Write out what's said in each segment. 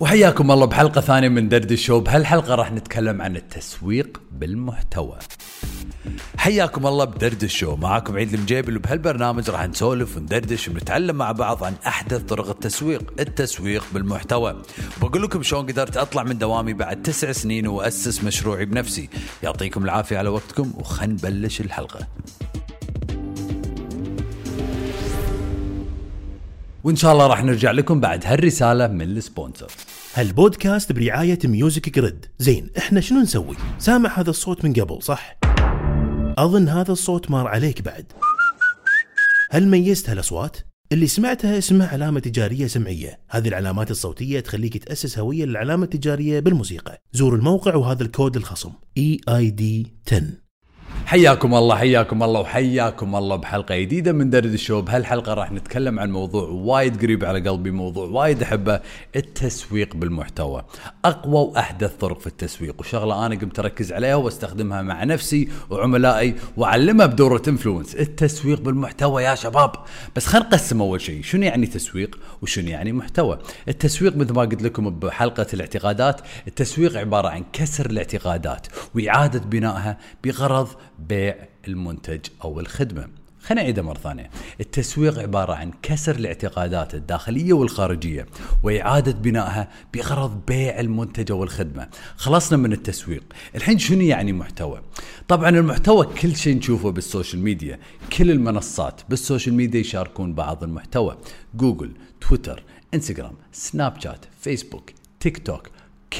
وحياكم الله بحلقة ثانية من درد الشو بهالحلقة راح نتكلم عن التسويق بالمحتوى. حياكم الله بدرد الشو معاكم عيد المجيبل وبهالبرنامج راح نسولف وندردش ونتعلم مع بعض عن أحدث طرق التسويق التسويق بالمحتوى. بقول لكم شلون قدرت أطلع من دوامي بعد تسع سنين وأسس مشروعي بنفسي. يعطيكم العافية على وقتكم وخل نبلش الحلقة. وإن شاء الله راح نرجع لكم بعد هالرسالة من ال sponsor. هالبودكاست برعاية Music Grid زين إحنا شنو نسوي؟ سامع هذا الصوت من قبل صح؟ أظن هذا الصوت مار عليك بعد. هل ميزت هالأصوات؟ اللي سمعتها اسمها علامة تجارية سمعية. هذه العلامات الصوتية تخليك تأسس هوية للعلامة التجارية بالموسيقى. زور الموقع وهذا الكود الخصم. EID 10 حياكم الله حياكم الله وحياكم الله بحلقة جديدة من درد الشو بهالحلقه راح نتكلم عن موضوع وايد قريب على قلبي موضوع وايد أحبه التسويق بالمحتوى. أقوى وأحدث طرق في التسويق وشغلة أنا قمت أركز عليها وأستخدمها مع نفسي وعملائي وأعلمها بدورة إنفلونس. التسويق بالمحتوى يا شباب. بس خلينا نقسم أول شيء شنو يعني تسويق وشنو يعني محتوى؟ التسويق مثل ما قلت لكم بحلقة الاعتقادات التسويق عبارة عن كسر الاعتقادات وإعادة بنائها بغرض بيع المنتج أو الخدمة. خلينا نعيدها مرة ثانية. التسويق عبارة عن كسر الاعتقادات الداخلية والخارجية وإعادة بنائها بغرض بيع المنتج أو الخدمة. خلصنا من التسويق. الحين شنو يعني محتوى؟ طبعا المحتوى كل شيء نشوفه بالسوشيال ميديا. كل المنصات بالسوشيال ميديا يشاركون بعض المحتوى. جوجل تويتر إنستغرام سناب شات فيسبوك تيك توك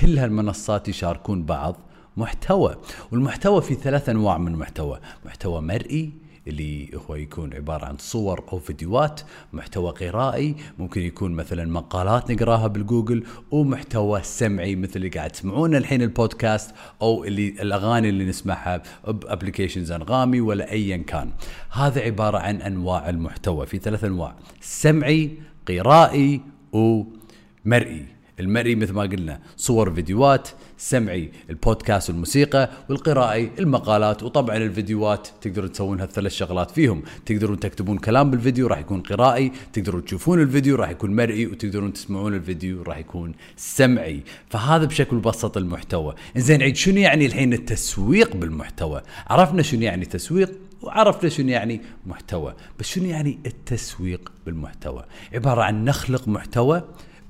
كل هالمنصات يشاركون بعض محتوى. والمحتوى في ثلاث أنواع من المحتوى محتوى مرئي اللي هو يكون عبارة عن صور أو فيديوهات. محتوى قرائي ممكن يكون مثلا مقالات نقراها بالجوجل. ومحتوى سمعي مثل اللي قاعد تسمعونه الحين البودكاست أو اللي الأغاني اللي نسمعها ب applications أنغامي ولا أيا كان. هذا عبارة عن أنواع المحتوى. في ثلاث أنواع. سمعي قرائي ومرئي. المرئي مثل ما قلنا صور فيديوهات سمعي البودكاست والموسيقى والقرائي المقالات وطبعا الفيديوهات تقدرون تسوون هالثلاث شغلات فيهم. تقدرون تكتبون كلام بالفيديو راح يكون قرائي. تقدرون تشوفون الفيديو راح يكون مرئي. وتقدرون تسمعون الفيديو راح يكون سمعي. فهذا بشكل مبسط المحتوى. زين عيد شنو يعني الحين التسويق بالمحتوى؟ عرفنا شنو يعني تسويق وعرفنا شنو يعني محتوى. بس شنو يعني التسويق بالمحتوى؟ عبارة عن نخلق محتوى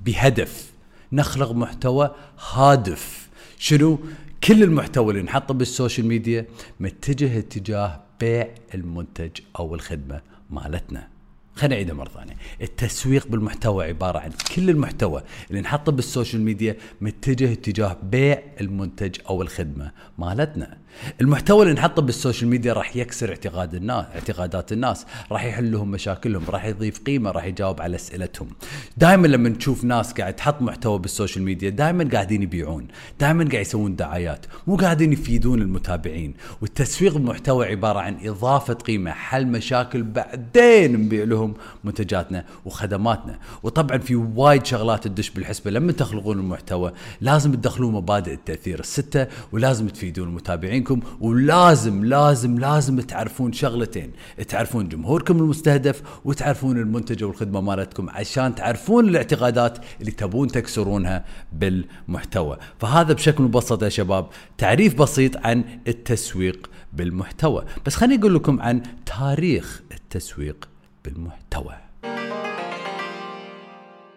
بهدف. نخلق محتوى هادف. شنو؟ كل المحتوى اللي نحطه بالسوشيال ميديا متجه اتجاه بيع المنتج أو الخدمة مالتنا. خلينا نعيدها مرة ثانية. التسويق بالمحتوى عبارة عن كل المحتوى اللي نحطه بالسوشيال ميديا متجه اتجاه بيع المنتج أو الخدمة مالتنا. المحتوى اللي نحطه بالسوشيال ميديا راح يكسر اعتقاد الناس اعتقادات الناس راح يحل لهم مشاكلهم راح يضيف قيمة راح يجاوب على أسئلتهم. دائما لما نشوف ناس قاعد تحط محتوى بالسوشيال ميديا دائما قاعدين يبيعون دائما قاعد يسوون دعايات مو قاعدين يفيدون المتابعين. والتسويق بالمحتوى عبارة عن إضافة قيمة حل مشاكل بعدين نبيع لهم منتجاتنا وخدماتنا. وطبعا في وايد شغلات تدش بالحسبة. لما تخلقون المحتوى لازم تدخلون مبادئ التأثير الستة ولازم تفيدون المتابعين بينكم ولازم لازم لازم تعرفون شغلتين. تعرفون جمهوركم المستهدف وتعرفون المنتج والخدمة مالتكم عشان تعرفون الاعتقادات اللي تبون تكسرونها بالمحتوى. فهذا بشكل مبسط يا شباب. تعريف بسيط عن التسويق بالمحتوى. بس خليني أقول لكم عن تاريخ التسويق. بالمحتوى.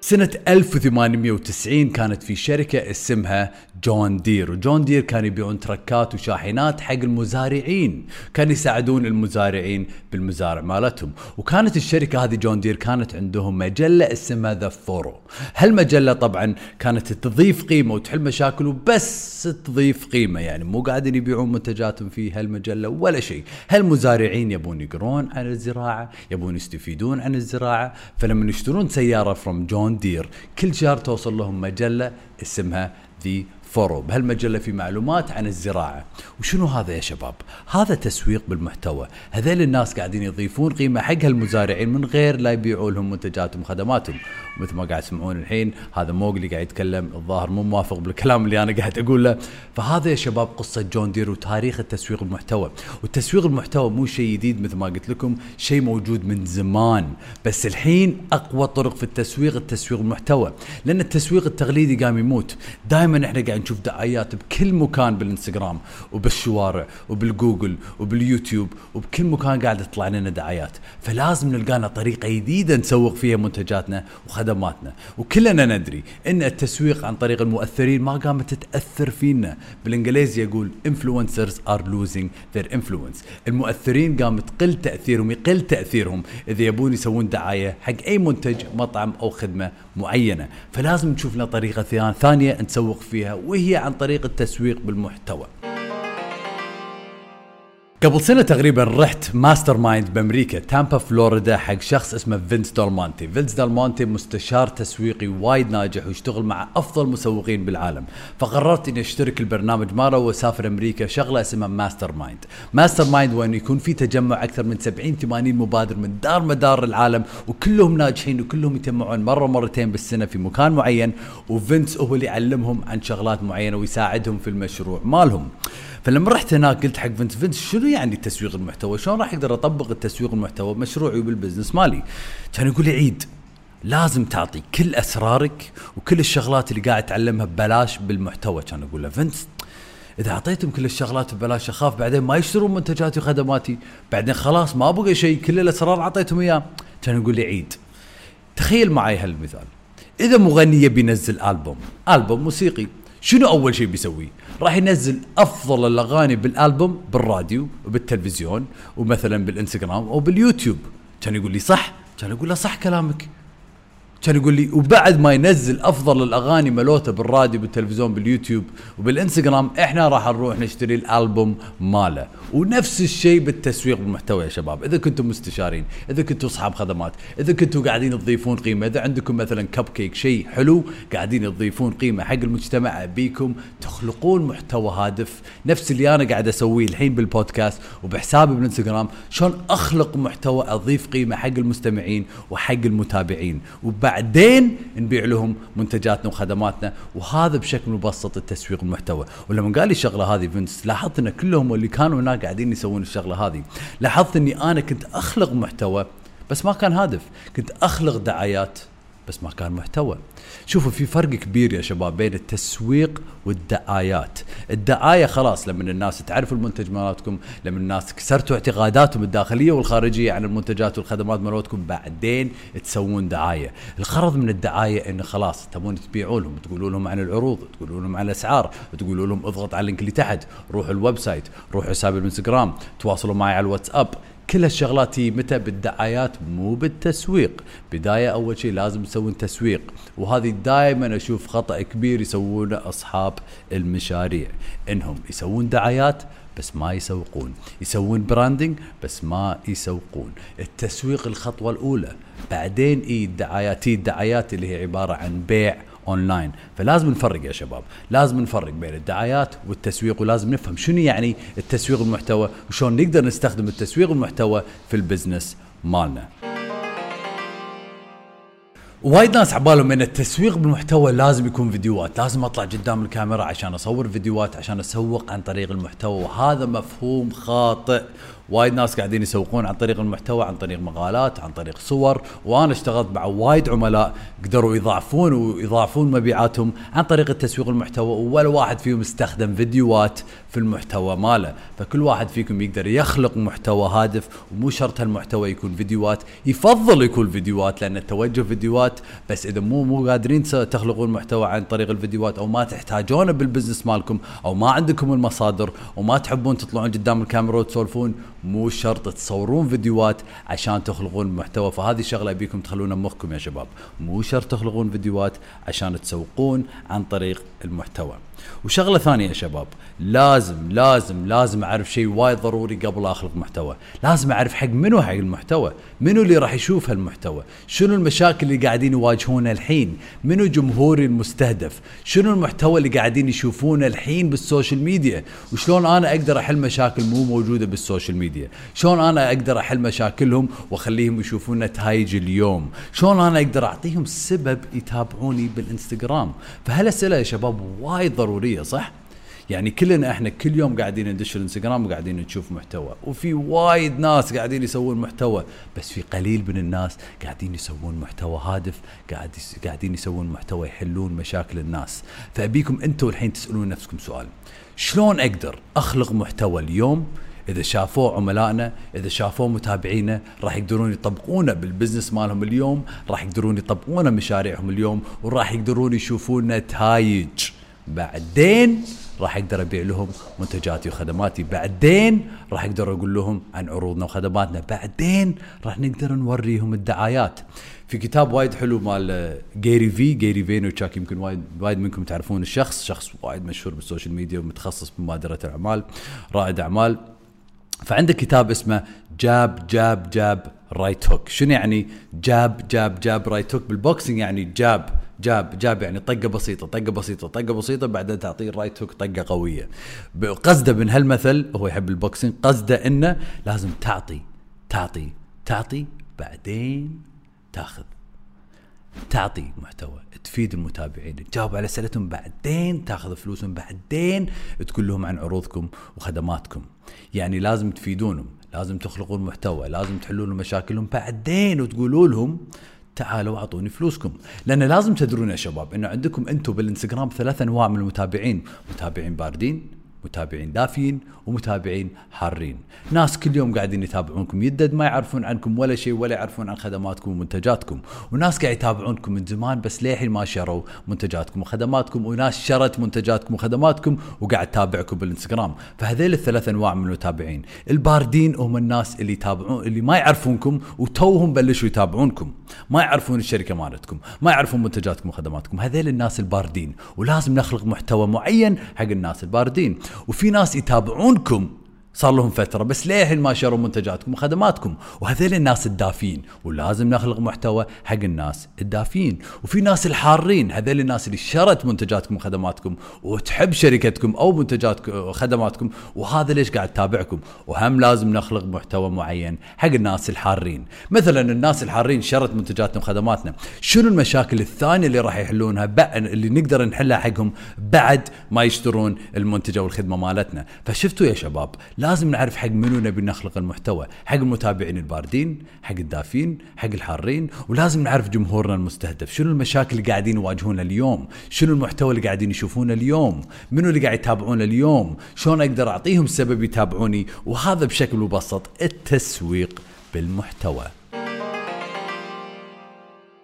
سنة 1890 كانت في شركة اسمها جون دير وجون دير كانوا يبيعون تركات وشاحنات حق المزارعين كانوا يساعدون المزارعين بالمزارع مالتهم. وكانت الشركة هذه جون دير كانت عندهم مجلة اسمها The Furrow هالمجلة طبعا كانت تضيف قيمة وتحل مشاكل وبس تضيف قيمة يعني. مو قاعدين يبيعون منتجاتهم في هالمجلة ولا شيء. هالمزارعين يبون يقرون عن الزراعة يبون يستفيدون عن الزراعة. فلما يشترون سيارة from جون دير كل شهر توصل لهم مجلة اسمها The Furrow بهالمجلة في معلومات عن الزراعة. وشنو هذا يا شباب؟ هذا تسويق بالمحتوى. هذول الناس قاعدين يضيفون قيمة حق هالمزارعين من غير لا يبيعوا لهم منتجاتهم وخدماتهم. مثل ما قاعد تسمعون الحين هذا موغلي قاعد يتكلم الظاهر مو موافق بالكلام اللي أنا قاعد أقوله. فهذا يا شباب قصة جون دير وتاريخ التسويق المحتوى والتسويق المحتوى مو شيء جديد مثل ما قلت لكم شيء موجود من زمان. بس الحين أقوى طرق في التسويق التسويق المحتوى لأن التسويق التقليدي قام يموت. دائما إحنا قاعد نشوف دعايات بكل مكان بالإنستغرام وبالشوارع وبالجوجل وباليوتيوب وبكل مكان قاعد تطلع لنا دعايات. فلازم نلقى لنا طريقة جديدة نسوق فيها منتجاتنا وخدماتنا. وكلنا ندري إن التسويق عن طريق المؤثرين ما قامت تاثر فينا. بالإنجليزي يقول influencers are losing their influence. المؤثرين قام تقل تأثيرهم يقل تأثيرهم إذا يبون يسوون دعاية حق أي منتج مطعم أو خدمة معينة. فلازم نشوف لنا طريقة ثانية نسوق فيها. وهي عن طريق التسويق بالمحتوى. قبل سنة تقريبا رحت mastermind بأمريكا تامبا فلوريدا حق شخص اسمه فينس دالمونتي، فينس دالمونتي مستشار تسويقي وايد ناجح ويشتغل مع أفضل مسوقين بالعالم، فقررت إني أشترك البرنامج ماله وأسافر أمريكا شغلة اسمها mastermind، mastermind وين يكون في تجمع أكثر من 70 80 مبادر من دار مدار العالم وكلهم ناجحين وكلهم يتجمعون مرة مرتين بالسنة في مكان معين وفينس هو اللي يعلمهم عن شغلات معينة ويساعدهم في المشروع مالهم. فلما رحت هناك قلت حق فينس فينس شنو يعني تسويق المحتوى؟ شلون راح أقدر اطبق التسويق المحتوى؟ بمشروعي وبال business مالي؟ كان يقول لي عيد لازم تعطي كل أسرارك وكل الشغلات اللي قاعد تعلمها ببلاش بالمحتوى. كان أقول له فينس إذا أعطيتهم كل الشغلات ببلاش اخاف بعدين ما يشترون منتجاتي وخدماتي. بعدين خلاص ما بقى شيء كل الأسرار أعطيتهم إياه. كان يقول لي عيد. تخيل معي هالمثال. إذا مغني يبي ينزل ألبوم ألبوم موسيقي. شنو أول شيء بيسويه راح ينزل أفضل الأغاني بالألبوم بالراديو وبالتلفزيون ومثلا بالإنستغرام أو باليوتيوب. كان يقول لي صح؟ كان أقول له صح كلامك. كان يقول لي وبعد ما ينزل أفضل الأغاني ملوتة بالراديو بالتلفزيون باليوتيوب وبالإنستغرام إحنا راح نروح نشتري الألبوم ماله. ونفس الشيء بالتسويق بالمحتوى يا شباب. إذا كنتم مستشارين إذا كنتم أصحاب خدمات إذا كنتم قاعدين تضيفون قيمة إذا عندكم مثلا كب كيك شيء حلو قاعدين تضيفون قيمة حق المجتمع ابيكم تخلقون محتوى هادف. نفس اللي أنا قاعد أسويه الحين بالبودكاست وبحسابي بالإنستغرام شلون أخلق محتوى أضيف قيمة حق المستمعين وحق المتابعين. وبعدين نبيع لهم منتجاتنا وخدماتنا وهذا بشكل مبسط التسويق المحتوى. ولما قال لي الشغله هذه فينس لاحظت إن كلهم اللي كانوا هناك قاعدين يسوون الشغلة هذه. لاحظت إني أنا كنت أخلق محتوى بس ما كان هادف كنت أخلق دعايات. بس ما كان محتوى. شوفوا في فرق كبير يا شباب بين التسويق والدعايات. الدعاية خلاص لما الناس تعرف المنتج مالتكم لما الناس كسرتوا اعتقاداتهم الداخلية والخارجية عن المنتجات والخدمات مالتكم بعدين تسوون دعاية. الغرض من الدعاية انه خلاص تبون تبيعوا لهم تقولوا لهم عن العروض تقولوا لهم عن الأسعار تقولوا لهم اضغط على ال link اللي تحت روحوا ال website روحوا حسابي الانستغرام تواصلوا معي على الواتساب. كل هالشغلات هي متى بالدعايات؟ مو بالتسويق. بداية أول شيء لازم تسوون تسويق وهذه دائما أشوف خطأ كبير يسوونه أصحاب المشاريع إنهم يسوون دعايات بس ما يسوقون يسوون branding بس ما يسوقون. التسويق الخطوة الأولى بعدين إي الدعايات الدعايات اللي هي عبارة عن بيع اونلاين فلازم نفرق يا شباب. لازم نفرق بين الدعايات والتسويق ولازم نفهم شنو يعني التسويق المحتوى وشلون نقدر نستخدم التسويق المحتوى في ال business مالنا. وايد ناس عبالهم إن التسويق بالمحتوى لازم يكون فيديوهات، لازم أطلع قدام الكاميرا عشان أصور فيديوهات عشان أسوق عن طريق المحتوى وهذا مفهوم خاطئ. وايد ناس قاعدين يسوقون عن طريق المحتوى عن طريق مقالات عن طريق صور وأنا اشتغلت مع وايد عملاء قدروا يضاعفون ويضاعفون مبيعاتهم عن طريق التسويق المحتوى ولا واحد فيهم استخدم فيديوهات في المحتوى ماله. فكل واحد فيكم يقدر يخلق محتوى هادف ومو شرط هالمحتوى يكون فيديوهات. يفضل يكون فيديوهات لأن التوجه فيديوهات بس إذا مو مو قادرين تخلقون محتوى عن طريق الفيديوهات أو ما تحتاجونه بالبزنس مالكم أو ما عندكم المصادر وما تحبون تطلعون قدام الكاميرا وتسولفون مو شرط تصورون فيديوهات عشان تخلقون محتوى فهذه شغله أبيكم تخلونها بمخكم يا شباب. مو شرط تخلقون فيديوهات عشان تسوقون عن طريق المحتوى. وشغلة ثانية يا شباب لازم لازم لازم أعرف شيء وايد ضروري قبل أخلق محتوى. لازم أعرف حق منو حق المحتوى؟ منو اللي راح يشوف هالمحتوى؟ شنو المشاكل اللي قاعدين يواجهونها الحين؟ منو جمهوري المستهدف؟ شنو المحتوى اللي قاعدين يشوفونه الحين بال social media؟ وشلون أنا أقدر أحل مشاكل مو موجودة بال social media؟ شلون أنا أقدر أحل مشاكلهم وأخليهم يشوفون نتائج اليوم؟ شلون أنا أقدر أعطيهم سبب يتابعوني بالإنستغرام؟ فهالاسئله يا شباب وايد ضرورية صح؟ يعني كلنا إحنا كل يوم قاعدين ندش الإنستغرام وقاعدين نشوف محتوى وفي وايد ناس قاعدين يسوون محتوى بس في قليل من الناس قاعدين يسوون محتوى هادف قاعد قاعدين يسوون محتوى يحلون مشاكل الناس. فأبيكم أنتم الحين تسألون نفسكم سؤال شلون أقدر أخلق محتوى اليوم إذا شافوه عملائنا إذا شافوه متابعينا راح يقدرون يطبقونه بالبزنس مالهم اليوم راح يقدرون يطبقونه مشاريعهم اليوم وراح يقدرون يشوفون نتائج بعدين راح أقدر أبيع لهم منتجاتي وخدماتي. بعدين راح أقدر أقول لهم عن عروضنا وخدماتنا. بعدين راح نقدر نوريهم الدعايات. في كتاب وايد حلو مال جيري في جيري Vaynerchuk يمكن وايد وايد منكم تعرفون الشخص. شخص وايد مشهور بال social media ومتخصص بمبادرة الأعمال رائد أعمال. فعنده كتاب اسمه Jab Jab Jab Right Hook شنو يعني Jab Jab Jab Right Hook بال boxing يعني jab jab jab يعني طقة بسيطة طقة بسيطة طقة بسيطة بعدين تعطيه ال right hook طقة قوية. قصده من هالمثل هو يحب البوكسينج قصده إنه لازم تعطي تعطي تعطي بعدين تاخذ. تعطي محتوى تفيد المتابعين تجاوب على أسئلتهم بعدين تاخذ فلوسهم بعدين تقول لهم عن عروضكم وخدماتكم. يعني لازم تفيدونهم لازم تخلقون محتوى لازم تحلون مشاكلهم بعدين وتقولوا لهم تعالوا أعطوني فلوسكم. لأن لازم تدرون يا شباب إنه عندكم أنتم بالإنستغرام ثلاث أنواع من المتابعين. متابعين باردين متابعين دافين ومتابعين حارين. ناس كل يوم قاعدين يتابعونكم يدد ما يعرفون عنكم ولا شيء ولا يعرفون عن خدماتكم ومنتجاتكم. وناس قاعد يتابعونكم من زمان بس للحين ما شروا منتجاتكم. وخدماتكم وناس شرت منتجاتكم وخدماتكم وقاعد تتابعكم بالإنستغرام. فهذيل الثلاث أنواع من المتابعين. الباردين هم الناس اللي يتابعون اللي ما يعرفونكم وتوهم بلشوا يتابعونكم. ما يعرفون الشركة مالتكم ما يعرفون منتجاتكم وخدماتكم. هذيل الناس الباردين. ولازم نخلق محتوى معين حق الناس الباردين. وفي ناس يتابعونكم. صار لهم فترة بس للحين ما شروا منتجاتكم وخدماتكم؟ وهذول الناس الدافين ولازم نخلق محتوى حق الناس الدافين. وفي ناس الحارين هذول الناس اللي شرت منتجاتكم وخدماتكم وتحب شركتكم أو منتجاتكم وخدماتكم وهذا ليش قاعد تتابعكم؟ وهم لازم نخلق محتوى معين حق الناس الحارين. مثلا الناس الحارين شرت منتجاتنا وخدماتنا شنو المشاكل الثانية اللي راح يحلونها اللي نقدر نحلها حقهم بعد ما يشترون المنتج أو الخدمة مالتنا؟ فشفتوا يا شباب لازم نعرف حق منو نبي نخلق المحتوى. حق المتابعين الباردين حق الدافين حق الحارين ولازم نعرف جمهورنا المستهدف. شنو المشاكل اللي قاعدين يواجهونها اليوم؟ شنو المحتوى اللي قاعدين يشوفونه اليوم؟ منو اللي قاعد يتابعونه اليوم؟ شلون أقدر أعطيهم سبب يتابعوني؟ وهذا بشكل مبسط التسويق بالمحتوى.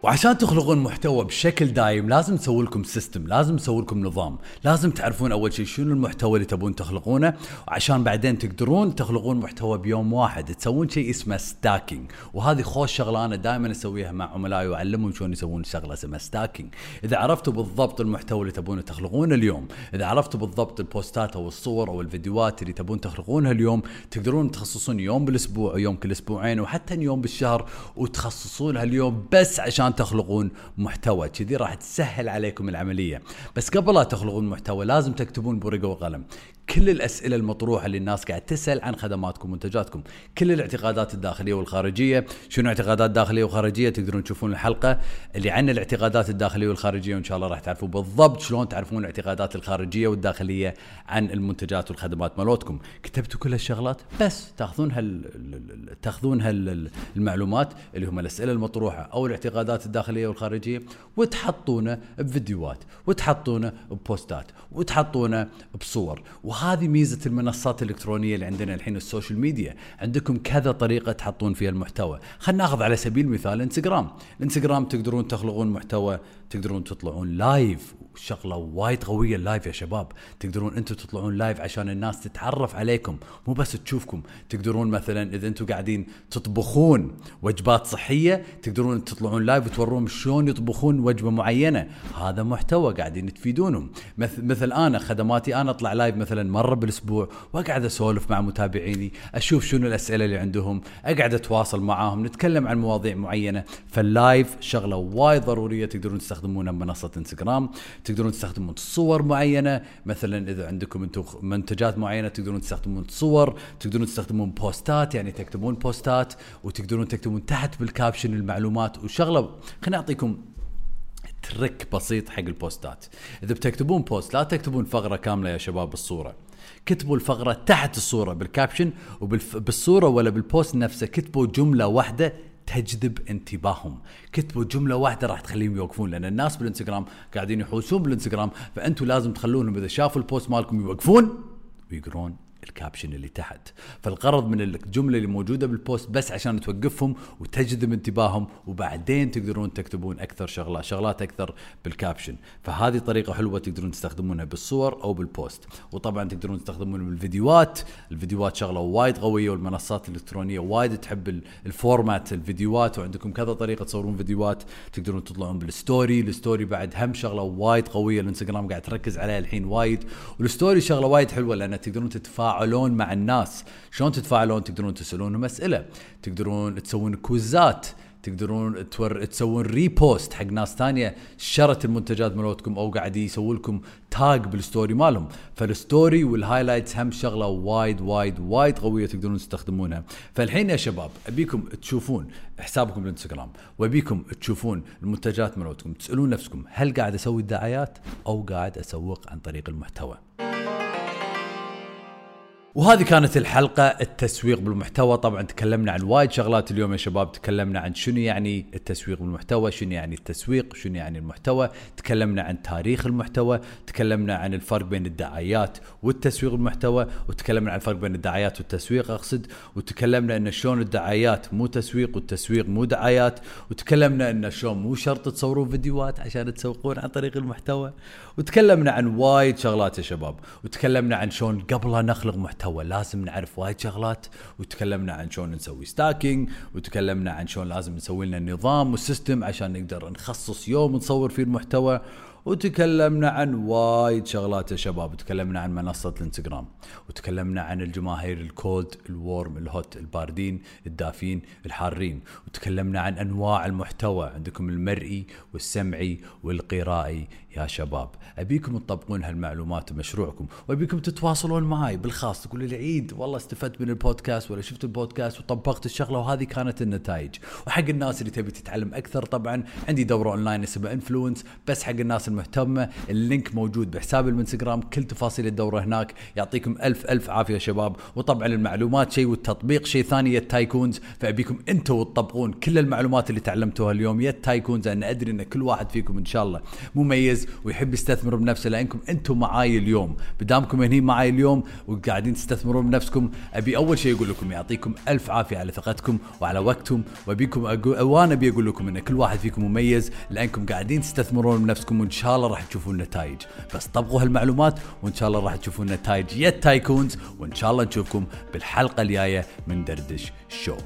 وعشان تخلقون محتوى بشكل دايم لازم تسوي لكم system لازم تسوي لكم نظام. لازم تعرفون أول شيء شنو المحتوى اللي تبون تخلقونه. وعشان بعدين تقدرون تخلقون محتوى بيوم واحد. تسوون شيء اسمه stacking وهذه خوش شغلة أنا دائما أسويها مع عملائي وأعلمهم شلون يسوون شغلة اسمها stacking إذا عرفتوا بالضبط المحتوى اللي تبون تخلقونه اليوم إذا عرفتوا بالضبط ال posts أو الصور أو الفيديوهات اللي تبون تخلقونها اليوم تقدرون تخصصون يوم بالأسبوع أو يوم كل أسبوعين وحتى يوم بالشهر وتخصصونها اليوم بس عشان تخلقون محتوى كذي راح تسهل عليكم العملية. بس قبل لا تخلقون محتوى لازم تكتبون بورقة وقلم. كل الأسئلة المطروحة اللي الناس قاعد تسأل عن خدماتكم ومنتجاتكم كل الاعتقادات الداخلية والخارجية. شنو اعتقادات داخلية وخارجية تقدرون تشوفون الحلقة. اللي عن الاعتقادات الداخلية والخارجية وان شاء الله راح تعرفوا بالضبط شلون تعرفون الاعتقادات الخارجية والداخلية عن المنتجات والخدمات مالتكم. كتبتوا كل هالشغلات؟ بس تأخذون هال تأخذون هال المعلومات اللي هم الأسئلة المطروحة أو الاعتقادات الداخلية والخارجية وتحطونه بفيديوهات وتحطونه ب posts وتحطونه بصور وهذه ميزة المنصات الإلكترونية اللي عندنا الحين ال social media. عندكم كذا طريقة تحطون فيها المحتوى. خلينا ناخذ على سبيل المثال إنستغرام. الانستغرام تقدرون تخلقون محتوى تقدرون تطلعون live شغلة وايد قوية ال live يا شباب. تقدرون أنتم تطلعون live عشان الناس تتعرف عليكم مو بس تشوفكم. تقدرون مثلا إذا أنتم قاعدين تطبخون وجبات صحية تقدرون تطلعون live وتورون شلون يطبخون وجبة معينة. هذا محتوى قاعدين تفيدونهم. مثل مثل أنا خدماتي أنا أطلع live مثلا مرة بالأسبوع وأقعد أسولف مع متابعيني أشوف شنو الأسئلة اللي عندهم أقعد أتواصل معاهم نتكلم عن مواضيع معينة. فال live شغلة وايد ضرورية تقدرون تستخدمونها بمنصة إنستغرام. تقدرون تستخدمون صور معينة. مثلا إذا عندكم أنتم منتجات معينة تقدرون تستخدمون صور تقدرون تستخدمون posts يعني تكتبون posts وتقدرون تكتبون تحت بال caption المعلومات. وشغلة خليني أعطيكم trick بسيط حق ال posts. إذا بتكتبون post لا تكتبون فقرة كاملة يا شباب بالصورة كتبوا الفقرة تحت الصورة بال caption وبالصوره ولا بال post نفسه كتبوا جملة واحدة تجذب انتباههم. كتبوا جملة واحدة راح تخليهم يوقفون لأن الناس بالإنستغرام قاعدين يحوسون بالإنستغرام فانتم لازم تخلونهم إذا شافوا ال post مالكم يوقفون ويقرون. ال caption اللي تحت. فالغرض من الجملة اللي موجودة بال post بس عشان توقفهم وتجذب انتباههم وبعدين تقدرون تكتبون أكثر شغلات شغلات أكثر بال caption. فهذه طريقة حلوة تقدرون تستخدمونها بالصور أو بال post وطبعا تقدرون تستخدمونها بالفيديوهات الفيديوهات. شغلة وايد قوية والمنصات الإلكترونية وايد تحب ال format الفيديوهات. وعندكم كذا طريقة تصورون فيديوهات تقدرون تطلعون بال story. ال story بعد هم شغلة وايد قوية. الانستغرام قاعد تركز عليها الحين وايد. وال story شغلة وايد حلوة لأن تقدرون تتفاعلون تتفاعلون مع الناس. شلون تتفاعلون؟ تقدرون تسالونهم اسئله تقدرون تسوون quizzes تقدرون تور تسوون repost حق ناس ثانية. اشترت المنتجات مالتكم أو قاعد يسوون لكم tag بال story مالهم. فال story وال highlights هم شغلة وايد وايد وايد قوية تقدرون تستخدمونها. فالحين يا شباب أبيكم تشوفون حسابكم بالانستغرام وأبيكم تشوفون المنتجات مالتكم تسألون نفسكم هل قاعد أسوي دعايات أو قاعد أسوق عن طريق المحتوى؟ وهذه كانت الحلقة التسويق بالمحتوى. طبعا تكلمنا عن وايد شغلات اليوم يا شباب تكلمنا عن شنو يعني التسويق بالمحتوى شنو يعني التسويق شنو يعني المحتوى. تكلمنا عن تاريخ المحتوى تكلمنا عن الفرق بين الدعايات والتسويق بالمحتوى وتكلمنا عن الفرق بين الدعايات والتسويق أقصد. وتكلمنا إن شلون الدعايات مو تسويق والتسويق مو دعايات. وتكلمنا إن شلون مو شرط تصورون فيديوهات عشان تسوقون عن طريق المحتوى. وتكلمنا عن وايد شغلات يا شباب. وتكلمنا عن شلون قبل نخلق محتوى. لازم نعرف وايد شغلات وتكلمنا عن شلون نسوي stacking وتكلمنا عن شلون لازم نسوي لنا نظام و system عشان نقدر نخصص يوم نصور فيه المحتوى. وتكلمنا عن وايد شغلات يا شباب تكلمنا عن منصة الانستغرام وتكلمنا عن الجماهير ال cold ال warm ال hot الباردين الدافين الحارين وتكلمنا عن أنواع المحتوى عندكم المرئي والسمعي والقرائي يا شباب. أبيكم تطبقون هالمعلومات بمشروعكم وأبيكم تتواصلون معي بالخاص تقولوا لي عيد والله استفدت من البودكاست ولا شفت البودكاست وطبقت الشغلة وهذه كانت النتائج. وحق الناس اللي تبي تتعلم أكثر طبعا عندي دورة أونلاين اسمها Influence بس حق الناس المهتمه ال link موجود بحساب الانستغرام. كل تفاصيل الدورة هناك. يعطيكم ألف ألف عافية شباب. وطبعا المعلومات شيء والتطبيق شيء ثاني يا ال tycoons فأبيكم أنتم تطبقون كل المعلومات اللي تعلمتوها اليوم. يا ال tycoons أنا أدري إن كل واحد فيكم إن شاء الله مميز ويحب يستثمر بنفسه لأنكم أنتم معاي اليوم. بدامكم هني معاي اليوم وقاعدين تستثمرون بنفسكم أبي أول شيء أقول لكم يعطيكم ألف عافية على ثقتكم وعلى وقتكم. وأبيكم أقول وأنا أبي أقول لكم إن كل واحد فيكم مميز لأنكم قاعدين تستثمرون بنفسكم وإن شاء الله راح تشوفون نتائج. بس طبقوا هالمعلومات وان شاء الله راح تشوفون نتائج يا التايكونز وان شاء الله نشوفكم بالحلقة الجاية من دردش شو.